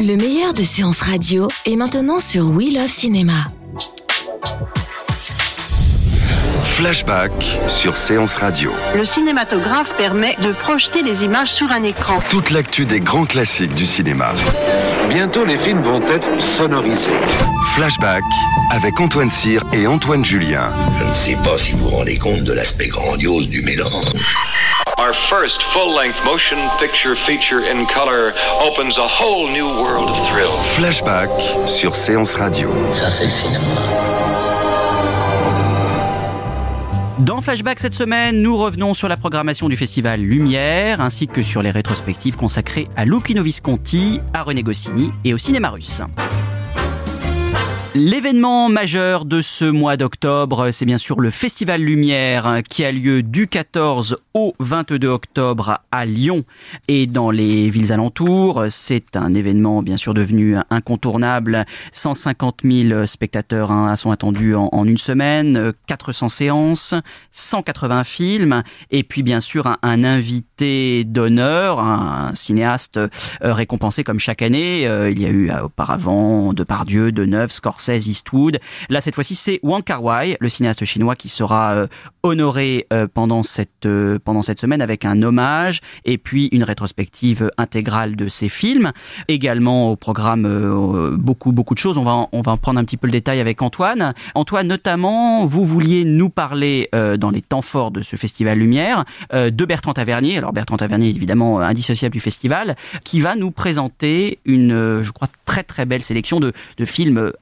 Le meilleur de séances radio est maintenant sur We Love Cinéma. Flashback sur Séance Radio. Le cinématographe permet de projeter les images sur un écran. Toute l'actu des grands classiques du cinéma. Bientôt, les films vont être sonorisés. Flashback avec Antoine Cyr et Antoine Julien. Je ne sais pas si vous vous rendez compte de l'aspect grandiose du mélange. Our first full-length motion picture feature in color opens a whole new world of thrill. Flashback sur Séance Radio. Ça, c'est le cinéma. Dans Flashback cette semaine, nous revenons sur la programmation du festival Lumière ainsi que sur les rétrospectives consacrées à Lucchino Visconti, à René Goscinny et au cinéma russe. L'événement majeur de ce mois d'octobre, c'est bien sûr le Festival Lumière qui a lieu du 14 au 22 octobre à Lyon et dans les villes alentours. C'est un événement bien sûr devenu incontournable. 150 000 spectateurs hein, sont attendus en, une semaine, 400 séances, 180 films et puis bien sûr un, un invité d'honneur, un cinéaste euh, récompensé comme chaque année. Euh, il y a eu auparavant Depardieu, Deneuve, Scorsese, Eastwood. Là, cette fois-ci, c'est Wang Kar-wai, le cinéaste chinois, qui sera euh, honoré euh, pendant cette euh, pendant cette semaine avec un hommage et puis une rétrospective intégrale de ses films. Également au programme beaucoup beaucoup de choses. On va en, on va en prendre un petit peu le détail avec Antoine. Antoine, notamment, vous vouliez nous parler dans les temps forts de ce festival Lumière de Bertrand Tavernier. Alors Bertrand Tavernier, évidemment indissociable du festival, qui va nous présenter une, je crois, très très belle sélection de, de films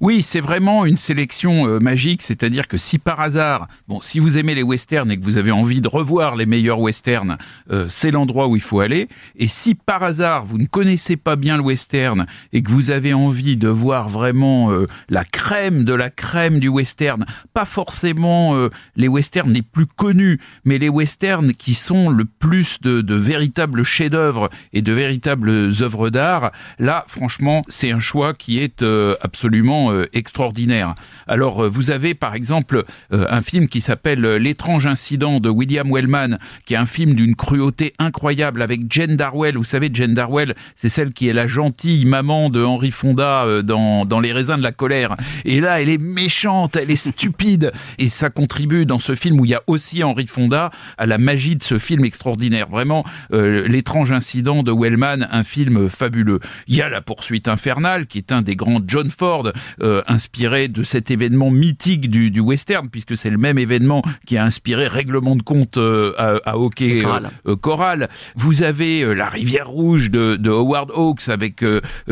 Oui, c'est vraiment une sélection euh, magique, c'est-à-dire que si par hasard, bon, si vous aimez les westerns et que vous avez envie de revoir les meilleurs westerns, euh, c'est l'endroit où il faut aller. Et si par hasard vous ne connaissez pas bien le western et que vous avez envie de voir vraiment euh, la crème de la crème du western, pas forcément les westerns les plus connus, mais les westerns qui sont le plus de, de véritables chefs-d'œuvre et de véritables œuvres d'art, là, franchement, c'est un choix qui est absolument euh, extraordinaire. Alors, euh, vous avez par exemple euh, un film qui s'appelle L'étrange incident de William Wellman, qui est un film d'une cruauté incroyable avec Jane Darwell. Vous savez, Jane Darwell, c'est celle qui est la gentille maman de Henry Fonda euh, dans, dans Les raisins de la colère. Et là, elle est méchante, elle est stupide. Et ça contribue dans ce film où il y a aussi Henry Fonda à la magie de ce film extraordinaire. Vraiment, euh, L'étrange incident de Wellman, un film fabuleux. Il y a La poursuite infernale, qui est un des grands John Ford, euh, inspiré de cet événement mythique du, du western, puisque c'est le même événement qui a inspiré Règlement de compte euh, à, à hockey Choral. euh, choral. Vous avez La rivière rouge de, de Howard Hawks avec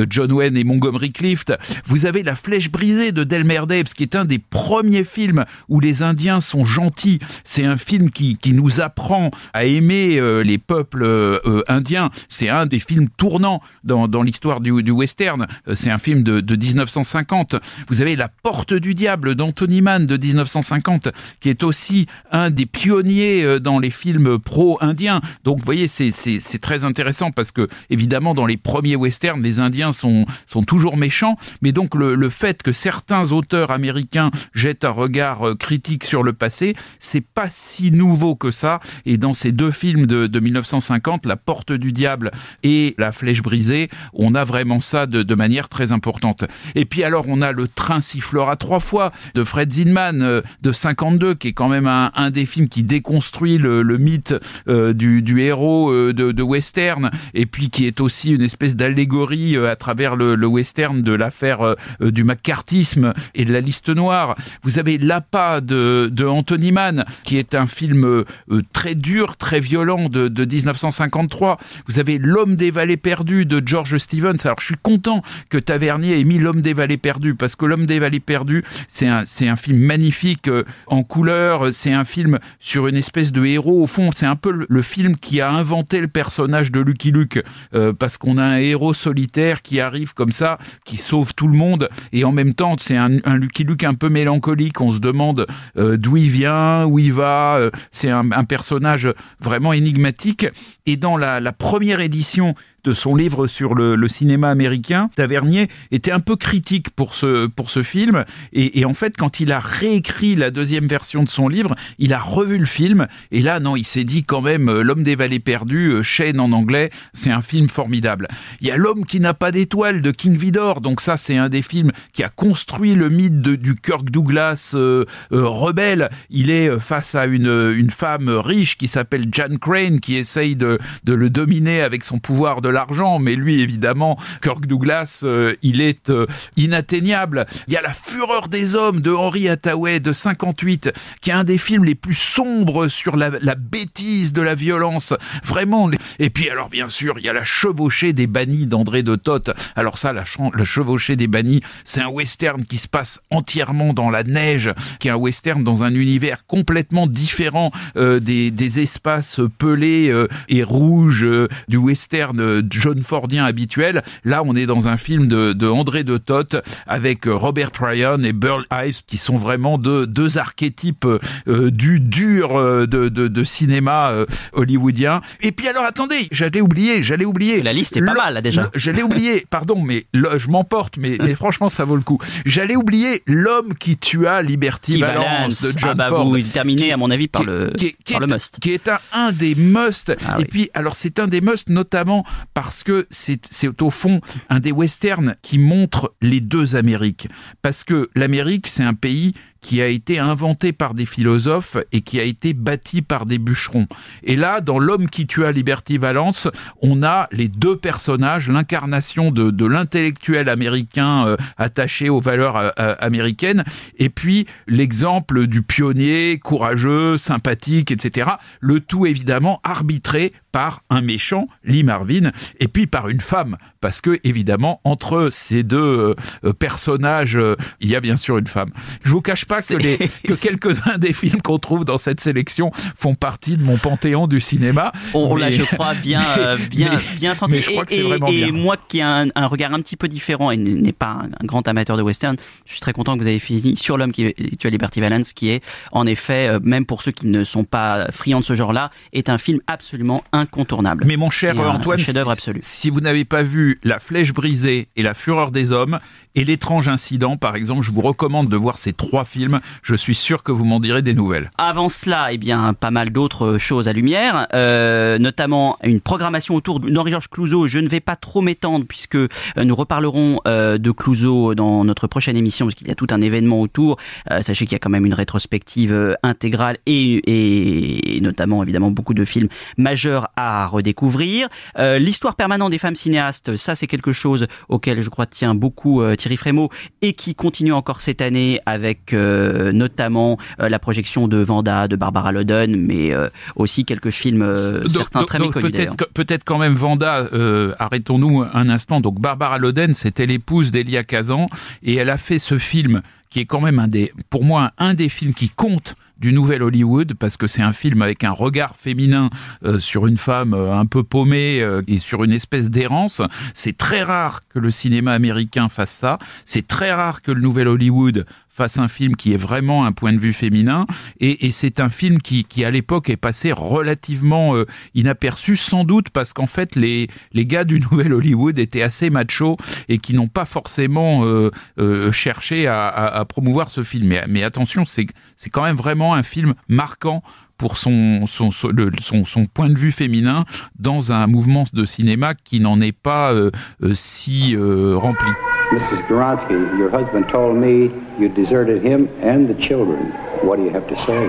John Wayne et Montgomery Clift. Vous avez La flèche brisée de Delmer Daves, qui est un des premiers films où les Indiens sont gentils. C'est un film qui, qui nous apprend à aimer les peuples indiens. C'est un des films tournants dans, dans l'histoire du, du western. C'est un film de, de 1950. Vous avez La porte du diable d'Anthony Mann de 1950, qui est aussi un des pionniers euh, dans les films pro-indiens. Donc, vous voyez, c'est c'est- c'est très intéressant parce que, évidemment, dans les premiers westerns, les Indiens sont, sont toujours méchants. Mais donc, le, le fait que certains auteurs américains jettent un regard euh, critique sur le passé, c'est pas si nouveau que ça. Et dans ces deux films de, de 1950, La porte du diable et La flèche brisée, on a vraiment ça de, de manière très importante. Et puis alors, on a Le train sifflera trois fois de Fred Zinman euh, de 52, qui est quand même un, des films qui déconstruit le, mythe euh, du, héros euh, de, western, et puis qui est aussi une espèce d'allégorie à travers le, western de l'affaire du macartisme et de la liste noire. Vous avez L'Appât de, Anthony Mann, qui est un film très dur, très violent de, de 1953. Vous avez L'homme des vallées perdues de George Stevens. Alors je suis content que Tavernier ait mis L'homme des vallées perdues, parce que L'homme des vallées perdues, c'est un, c'est un film magnifique euh, en couleur, c'est un film sur une espèce de héros. Au fond, c'est un peu le, film qui a inventé le personnage de Lucky Luke, euh, parce qu'on a un héros solitaire qui arrive comme ça, qui sauve tout le monde, et en même temps, c'est un, Lucky Luke un peu mélancolique. On se demande euh, d'où il vient, où il va. euh, c'est un, personnage vraiment énigmatique. Et dans la première édition de son livre sur le, cinéma américain, Tavernier était un peu critique pour ce, pour ce film. Et, en fait, quand il a réécrit la deuxième version de son livre, il a revu le film. Et là, non, il s'est dit quand même, euh, L'homme des vallées perdues, euh, Shane en anglais, c'est un film formidable. Il y a L'homme qui n'a pas d'étoile de King Vidor. Donc ça, c'est un des films qui a construit le mythe du Kirk Douglas euh, rebelle. Il est face à une, une femme riche qui s'appelle Jan Crane, qui essaye de, de le dominer avec son pouvoir de l'argent. Mais lui, évidemment, Kirk Douglas, euh, il est euh, inatteignable. Il y a La Fureur des Hommes de Henry Hathaway de 58, qui est un des films les plus sombres sur la, bêtise de la violence. Vraiment. Et puis alors, bien sûr, il y a La Chevauchée des Bannis d'André de Toth. Alors ça, la, Chevauchée des Bannis, c'est un western qui se passe entièrement dans la neige, qui est un western dans un univers complètement différent euh, des, espaces pelés et rouges du western John Fordien habituel. Là, on est dans un film de, de André de Toth avec euh, Robert Ryan et Burl Ives qui sont vraiment deux, deux archétypes euh, du dur euh, de, de, de cinéma euh, hollywoodien. Et puis alors, attendez, j'allais oublier, j'allais oublier. La liste est pas Le- mal, là, déjà. le- J'allais oublier, pardon, mais le- je m'emporte, mais, mais franchement, ça vaut le coup. J'allais oublier l'homme qui tua Liberty Valance. de John ah bah Ford vous terminez à mon avis par qui- le qui est- qui par le est- must. qui est un, un des must. Ah et oui. puis, alors, c'est un des must notamment parce que c'est au fond un des westerns qui montre les deux Amériques. Parce que l'Amérique, c'est un pays qui a été inventé par des philosophes et qui a été bâti par des bûcherons. Et là, dans L'homme qui tua Liberty Valance, on a les deux personnages, l'incarnation de, de l'intellectuel américain euh, attaché aux valeurs euh, euh, américaines, et puis l'exemple du pionnier courageux, sympathique, etc. Le tout évidemment arbitré par un méchant, Lee Marvin, et puis par une femme, parce que évidemment entre ces deux euh, personnages, euh, il y a bien sûr une femme. Je vous cache pas que, C'est- les, que quelques-uns des films qu'on trouve dans cette sélection font partie de mon panthéon du cinéma. On l'a, je crois, bien, euh, bien, mais- bien senti. mais je crois et que c'est et- vraiment et bien. moi, qui ai un, un regard un petit peu différent et n'est pas un, grand amateur de western, je suis très content que vous avez fini sur l'homme qui tu as Liberty Valance, qui est, en effet, euh, même pour ceux qui ne sont pas friands de ce genre-là, est un film absolument incontournable. Mais mon cher Et Antoine, chef-d'œuvre absolu. si vous n'avez pas vu La Flèche brisée et La Fureur des Hommes et L'étrange incident, par exemple, je vous recommande de voir ces trois films. Je suis sûr que vous m'en direz des nouvelles. Avant cela, eh bien, pas mal d'autres choses à lumière, euh, notamment une programmation autour d'Henri-Georges Clouzot. Je ne vais pas trop m'étendre puisque euh, nous reparlerons euh, de Clouzot dans notre prochaine émission parce qu'il y a tout un événement autour. Euh, sachez qu'il y a quand même une rétrospective euh, intégrale et, et, et notamment évidemment beaucoup de films majeurs à redécouvrir. Euh, L'histoire permanente des femmes cinéastes, ça c'est quelque chose auquel je crois tient beaucoup euh, Thierry Frémaux et qui continue encore cette année avec euh, notamment euh, la projection de Vanda, de Barbara Loden, mais euh, aussi quelques films, euh, Donc- certains donc- très méconnus peut-être, quand même Vanda, euh, arrêtons-nous un instant. Donc Barbara Loden, c'était l'épouse d'Elia Kazan et elle a fait ce film qui est quand même un des, pour moi, un des films qui compte du nouvel Hollywood parce que c'est un film avec un regard féminin euh, sur une femme euh, un peu paumée euh, et sur une espèce d'errance. C'est très rare que le cinéma américain fasse ça. C'est très rare que le nouvel Hollywood fasse un film qui est vraiment un point de vue féminin et, et c'est un film qui, qui à l'époque est passé relativement euh, inaperçu sans doute parce qu'en fait les, les gars du nouvel Hollywood étaient assez machos et qui n'ont pas forcément euh, euh, cherché à, à- à promouvoir ce film mais, mais attention c'est c'est quand même vraiment un film marquant pour son, son, son, son, son point de vue féminin dans un mouvement de cinéma qui n'en est pas euh, euh, si euh, rempli. Mrs. Goronsky, your husband told me you deserted him and the children. What do you have to say?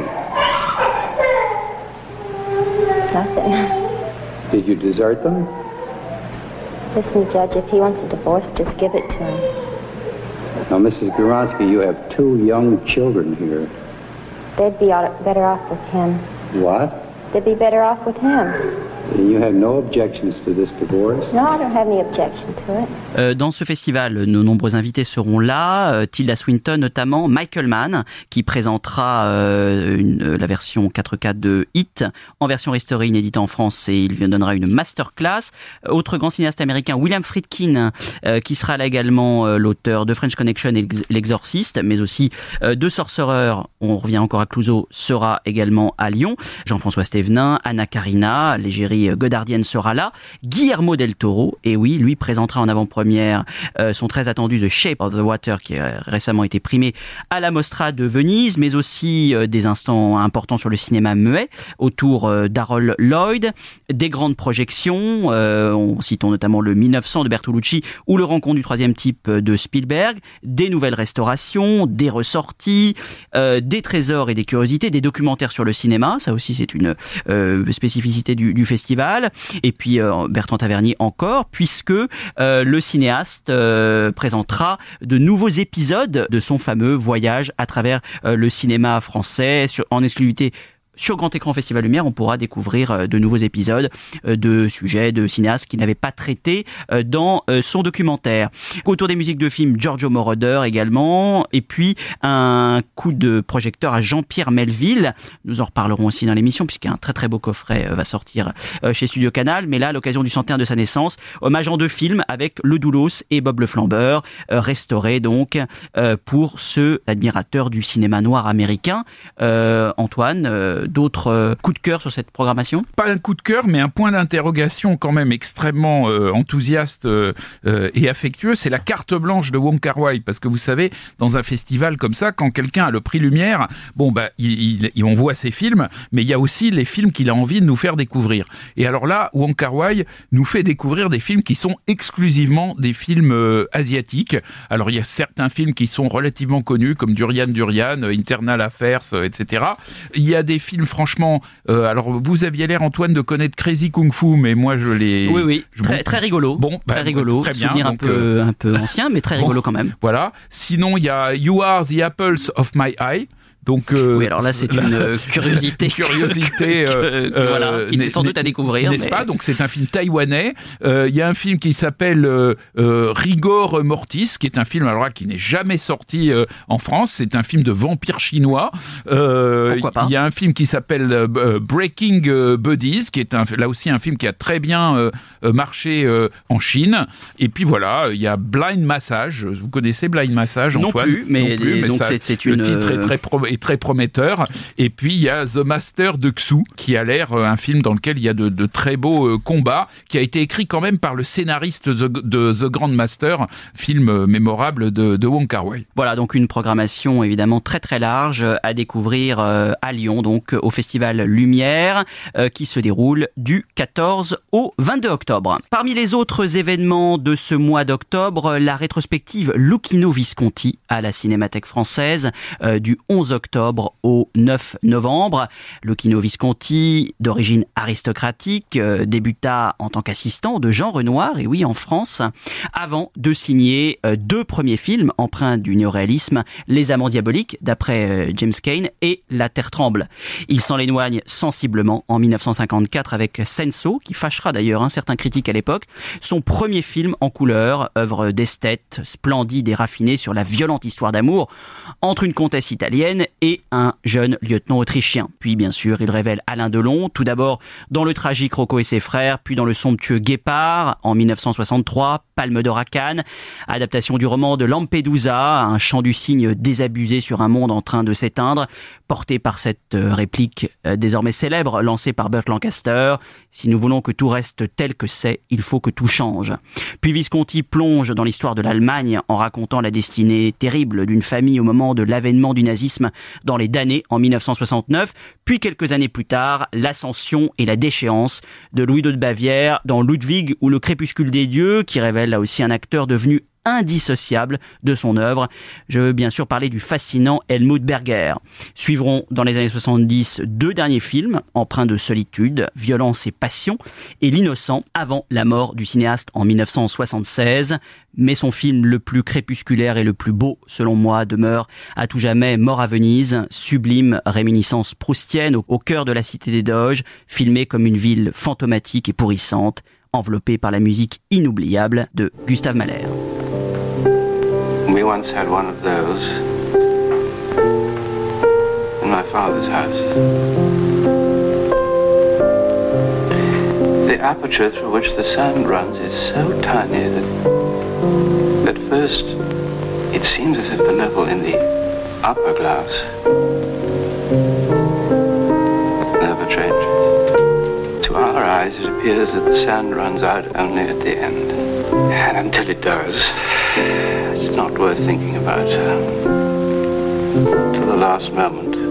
Nothing. Did you desert them? Listen, Judge, if he wants a divorce, just give it to him. Now, Mrs. Goronsky, you have two young children here. They'd be better off with him. What? They'd be better off with him. And you have no objections to this divorce? No, I don't have any objection to it. Dans ce festival, nos nombreux invités seront là, euh, Tilda Swinton notamment, Michael Mann qui présentera euh, une- euh, la version 4K de Hit en version restaurée inédite en France et il lui donnera une masterclass. Autre grand cinéaste américain, William Friedkin, euh, qui sera là également euh, l'auteur de French Connection et L'Ex- L'Exorciste, mais aussi euh, de Sorcerer, on revient encore à Clouseau, sera également à Lyon. Jean-François Stévenin, Anna Karina, l'égérie godardienne sera là. Guillermo del Toro, et oui, lui présentera en avant-première euh, son très attendu The Shape of the Water qui a récemment été primé à la Mostra de Venise, mais aussi euh, des instants importants sur le cinéma muet autour euh, d'Harold Lloyd, des grandes projections, on citons notamment le 1900 de Bertolucci ou le rencontre du troisième type de Spielberg, des nouvelles restaurations, des ressorties, des trésors et des curiosités, des documentaires sur le cinéma, ça aussi c'est une spécificité du festival, et puis euh, Bertrand Tavernier encore, puisque euh, le cinéaste euh, présentera de nouveaux épisodes de son fameux voyage à travers le cinéma français en exclusivité sur Grand Écran Festival Lumière, on pourra découvrir euh, de nouveaux épisodes euh, de sujets de cinéastes qui n'avaient pas traité euh, dans son documentaire. Autour des musiques de films, Giorgio Moroder également, et puis un coup de projecteur à Jean-Pierre Melville. Nous en reparlerons aussi dans l'émission puisqu'un très très beau coffret va sortir chez Studio Canal. Mais là, à l'occasion du centenaire de sa naissance, hommage en deux films avec Le Doulos et Bob le Flambeur, restaurés donc pour ceux admirateurs du cinéma noir américain. Antoine, d'autres euh, coups de cœur sur cette programmation? Pas un coup de cœur, mais un point d'interrogation quand même extrêmement euh, enthousiaste euh, et affectueux. C'est la carte blanche de Wong Kar Wai, parce que vous savez, dans un festival comme ça, quand quelqu'un a le prix Lumière, bon bah, il, il- on voit ses films, mais il y a aussi les films qu'il a envie de nous faire découvrir. Et alors là, Wong Kar Wai nous fait découvrir des films qui sont exclusivement des films euh, asiatiques. Alors il y a certains films qui sont relativement connus, comme Durian Durian, Internal Affairs, etc. Il y a des films franchement. euh, alors vous aviez l'air Antoine de connaître Crazy Kung Fu, mais moi je l'ai. Oui, oui, je- très, rigolo. Bon, bah, très rigolo. très bien, Souvenir un peu, euh, un peu ancien, mais très bon. rigolo quand même. Voilà. Sinon il y a You Are the Apples of My Eye. Donc, euh, Oui, alors là, c'est une euh, curiosité. curiosité, que- euh, que- voilà, euh, qui est sans doute à découvrir. N'est-ce mais- pas Donc c'est un film taïwanais. Euh, Il y a un film qui s'appelle Rigor Mortis, qui est un film alors là, qui n'est jamais sorti euh, en France. C'est un film de vampire chinois. Euh, Pourquoi pas Il y a un film qui s'appelle Breaking Buddies, qui est un, là aussi un film qui a très bien marché euh, en Chine. Et puis voilà, il y a Blind Massage. Vous connaissez Blind Massage Non Antoine plus, mais les- donc ça- c'est- c'est le une, titre est très pro- est très prometteur. Et puis il y a The Master de Xu, qui a l'air euh, un film dans lequel il y a de, de très beaux euh, combats, qui a été écrit quand même par le scénariste de, de The Grand Master, film euh, mémorable de, de Wong Kar Wai. Voilà, donc une programmation évidemment très très large à découvrir à Lyon, donc au Festival Lumière, qui se déroule du 14 au 22 octobre. Parmi les autres événements de ce mois d'octobre, la rétrospective Lucchino Visconti à la Cinémathèque française du 11 octobre au 9 novembre. Lucchino Visconti, d'origine aristocratique, euh, débuta en tant qu'assistant de Jean Renoir, et oui en France, avant de signer euh, deux premiers films empreints du néoréalisme, Les Amants Diaboliques, d'après euh, James Cain, et La Terre Tremble. Il s'en éloigne sensiblement en 1954 avec Senso, qui fâchera d'ailleurs un certain critique à l'époque, son premier film en couleur, œuvre d'esthète, splendide et raffinée sur la violente histoire d'amour entre une comtesse italienne et un jeune lieutenant autrichien. Puis bien sûr, il révèle Alain Delon, tout d'abord dans le tragique Rocco et ses frères, puis dans le somptueux Guépard en 1963, Palme d'or à Cannes, adaptation du roman de Lampedusa, un chant du cygne désabusé sur un monde en train de s'éteindre, porté par cette euh, réplique euh, désormais célèbre lancée par Burt Lancaster, si nous voulons que tout reste tel que c'est, il faut que tout change. Puis Visconti plonge dans l'histoire de l'Allemagne en racontant la destinée terrible d'une famille au moment de l'avènement du nazisme dans les damnés en 1969, puis quelques années plus tard, l'ascension et la déchéance de Louis de Bavière dans Ludwig ou le crépuscule des dieux, qui révèle là aussi un acteur devenu indissociable de son œuvre. Je veux bien sûr parler du fascinant Helmut Berger. Suivront dans les années 70 deux derniers films, empreints de solitude, violence et passion, et L'innocent avant la mort du cinéaste en 1976. Mais son film le plus crépusculaire et le plus beau, selon moi, demeure à tout jamais Mort à Venise, sublime réminiscence proustienne au, cœur de la cité des Doges, filmé comme une ville fantomatique et pourrissante, enveloppée par la musique inoubliable de Gustave Mahler. We once had one of those in my father's house. The aperture through which the sound runs is so tiny that at first it seems as if the level in the upper glass never changes. It appears that the sand runs out only at the end. And until it does, it's not worth thinking about uh, to the last moment.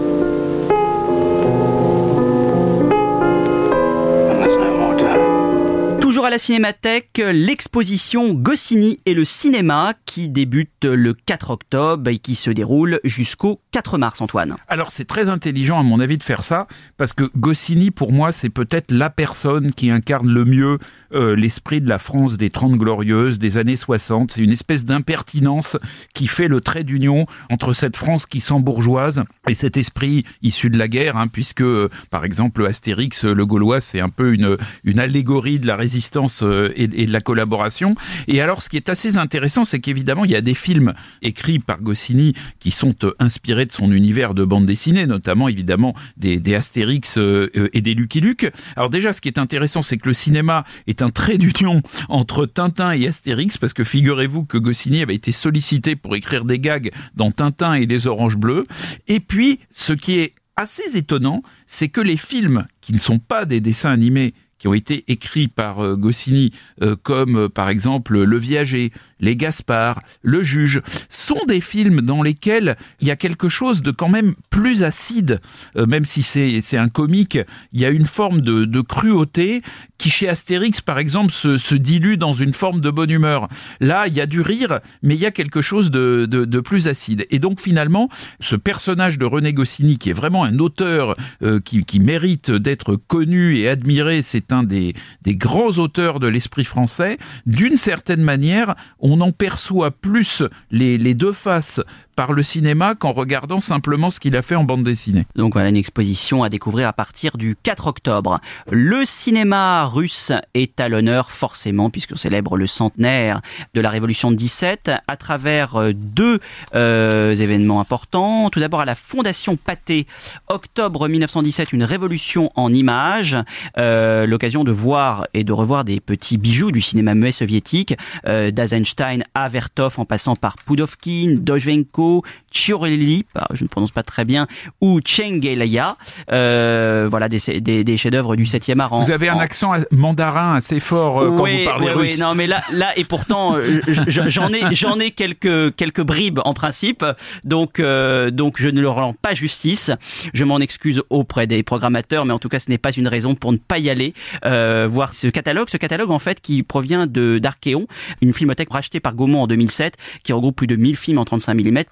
Toujours à la Cinémathèque, l'exposition Goscinny et le cinéma qui débute le 4 octobre et qui se déroule jusqu'au 4 mars, Antoine. Alors c'est très intelligent à mon avis de faire ça parce que Goscinny pour moi c'est peut-être la personne qui incarne le mieux euh, l'esprit de la France des 30 glorieuses des années 60. C'est une espèce d'impertinence qui fait le trait d'union entre cette France qui sent bourgeoise et cet esprit issu de la guerre hein, puisque euh, par exemple Astérix le Gaulois c'est un peu une, une allégorie de la résistance euh, et, de la collaboration. Et alors ce qui est assez intéressant c'est qu'évidemment il y a des films écrits par Goscinny qui sont euh, inspirés de son univers de bande dessinée, notamment évidemment des, des Astérix euh, et des Lucky Luke. Alors déjà, ce qui est intéressant, c'est que le cinéma est un trait d'union entre Tintin et Astérix, parce que figurez-vous que Goscinny avait été sollicité pour écrire des gags dans Tintin et les Oranges Bleues. Et puis, ce qui est assez étonnant, c'est que les films qui ne sont pas des dessins animés qui ont été écrits par euh, Goscinny, euh, comme euh, par exemple Le Viager, Les Gaspard, Le Juge, sont des films dans lesquels il y a quelque chose de quand même plus acide, même si c'est un comique, il y a une forme de, de cruauté qui chez Astérix par exemple se, se, dilue dans une forme de bonne humeur. Là, il y a du rire, mais il y a quelque chose de, de, de plus acide. Et donc finalement, ce personnage de René Goscinny, qui est vraiment un auteur euh, qui, qui mérite d'être connu et admiré, c'est un des, des grands auteurs de l'esprit français. D'une certaine manière, en perçoit plus les deux faces par le cinéma qu'en regardant simplement ce qu'il a fait en bande dessinée. Donc voilà une exposition à découvrir à partir du 4 octobre. Le cinéma russe est à l'honneur forcément puisqu'on célèbre le centenaire de la révolution de 17 à travers deux euh, événements importants. Tout d'abord à la Fondation Pathé, octobre 1917, une révolution en images, euh, l'occasion de voir et de revoir des petits bijoux du cinéma muet soviétique, euh, d'Azenstein à Vertov en passant par Pudovkin, Dojvenko, go Chiorelli, je ne prononce pas très bien, ou Chengelaya, euh, voilà des, des, des chefs-d'œuvre du 7e art. En, vous avez un en... accent mandarin assez fort euh, quand oui, vous parlez oui, russe. Oui, non, mais là, là et pourtant, euh, j'en ai, j'en ai quelques quelques bribes en principe, donc euh, donc je ne leur rends pas justice. Je m'en excuse auprès des programmateurs, mais en tout cas, ce n'est pas une raison pour ne pas y aller euh, voir ce catalogue. Ce catalogue, en fait, qui provient de d'Archeon, une filmothèque rachetée par Gaumont en 2007, qui regroupe plus de 1000 films en 35 mm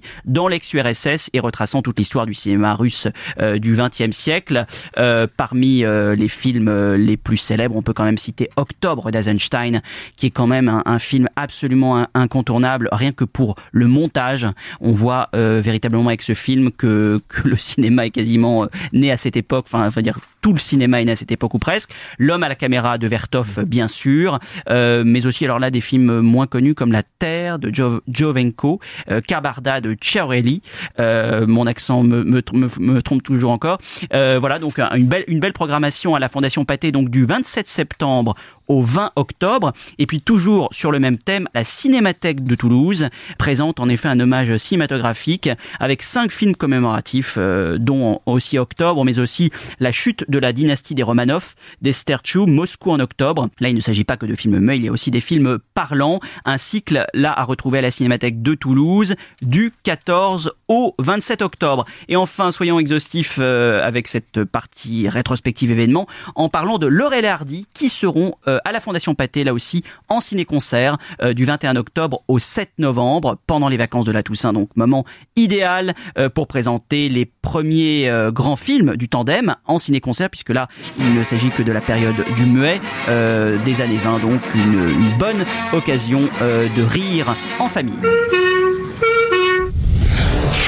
produit dans l'ex-URSS et retraçant toute l'histoire du cinéma russe euh, du XXe siècle. Euh, parmi euh, les films les plus célèbres, on peut quand même citer Octobre d'Eisenstein, qui est quand même un, un film absolument incontournable, rien que pour le montage. On voit véritablement avec ce film que, que le cinéma est quasiment né à cette époque, enfin, enfin dire tout le cinéma est né à cette époque ou presque. L'homme à la caméra de Vertov, bien sûr, euh, mais aussi alors là des films moins connus comme La Terre de jo Jovenko, euh, Kabarda de Chiarelli. Euh, mon accent me, me, trompe toujours encore. Euh, voilà donc une belle une belle programmation à la Fondation Pathé donc du 27 septembre au 20 octobre. Et puis toujours sur le même thème, la Cinémathèque de Toulouse présente en effet un hommage cinématographique avec cinq films commémoratifs, euh, dont aussi Octobre, mais aussi La chute de la dynastie des Romanov, d'Esther Chou, Moscou en octobre. Là, il ne s'agit pas que de films mais il y a aussi des films parlants. Un cycle là à retrouver à la Cinémathèque de Toulouse du 14 au 27 octobre. Et enfin, soyons exhaustifs euh, avec cette partie rétrospective événement en parlant de Laurel et Hardy qui seront euh, à la Fondation Pathé là aussi en ciné-concert euh, du 21 octobre au 7 novembre pendant les vacances de la Toussaint. Donc moment idéal pour présenter les premiers grands films du tandem en ciné-concert puisque là il ne s'agit que de la période du muet des années 20 donc une bonne occasion de rire en famille.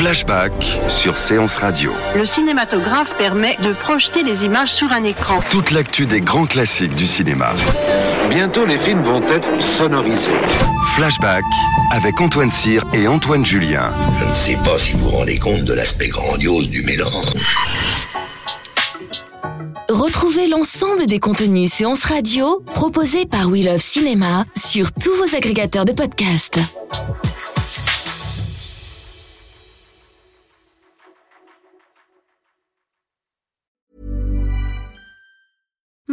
Flashback sur Séance Radio. Le cinématographe permet de projeter des images sur un écran. Toute l'actu des grands classiques du cinéma. Bientôt, les films vont être sonorisés. Flashback avec Antoine Cyr et Antoine Julien. Je ne sais pas si vous vous rendez compte de l'aspect grandiose du mélange. Retrouvez l'ensemble des contenus séances radio proposés par We Love Cinéma sur tous vos agrégateurs de podcasts.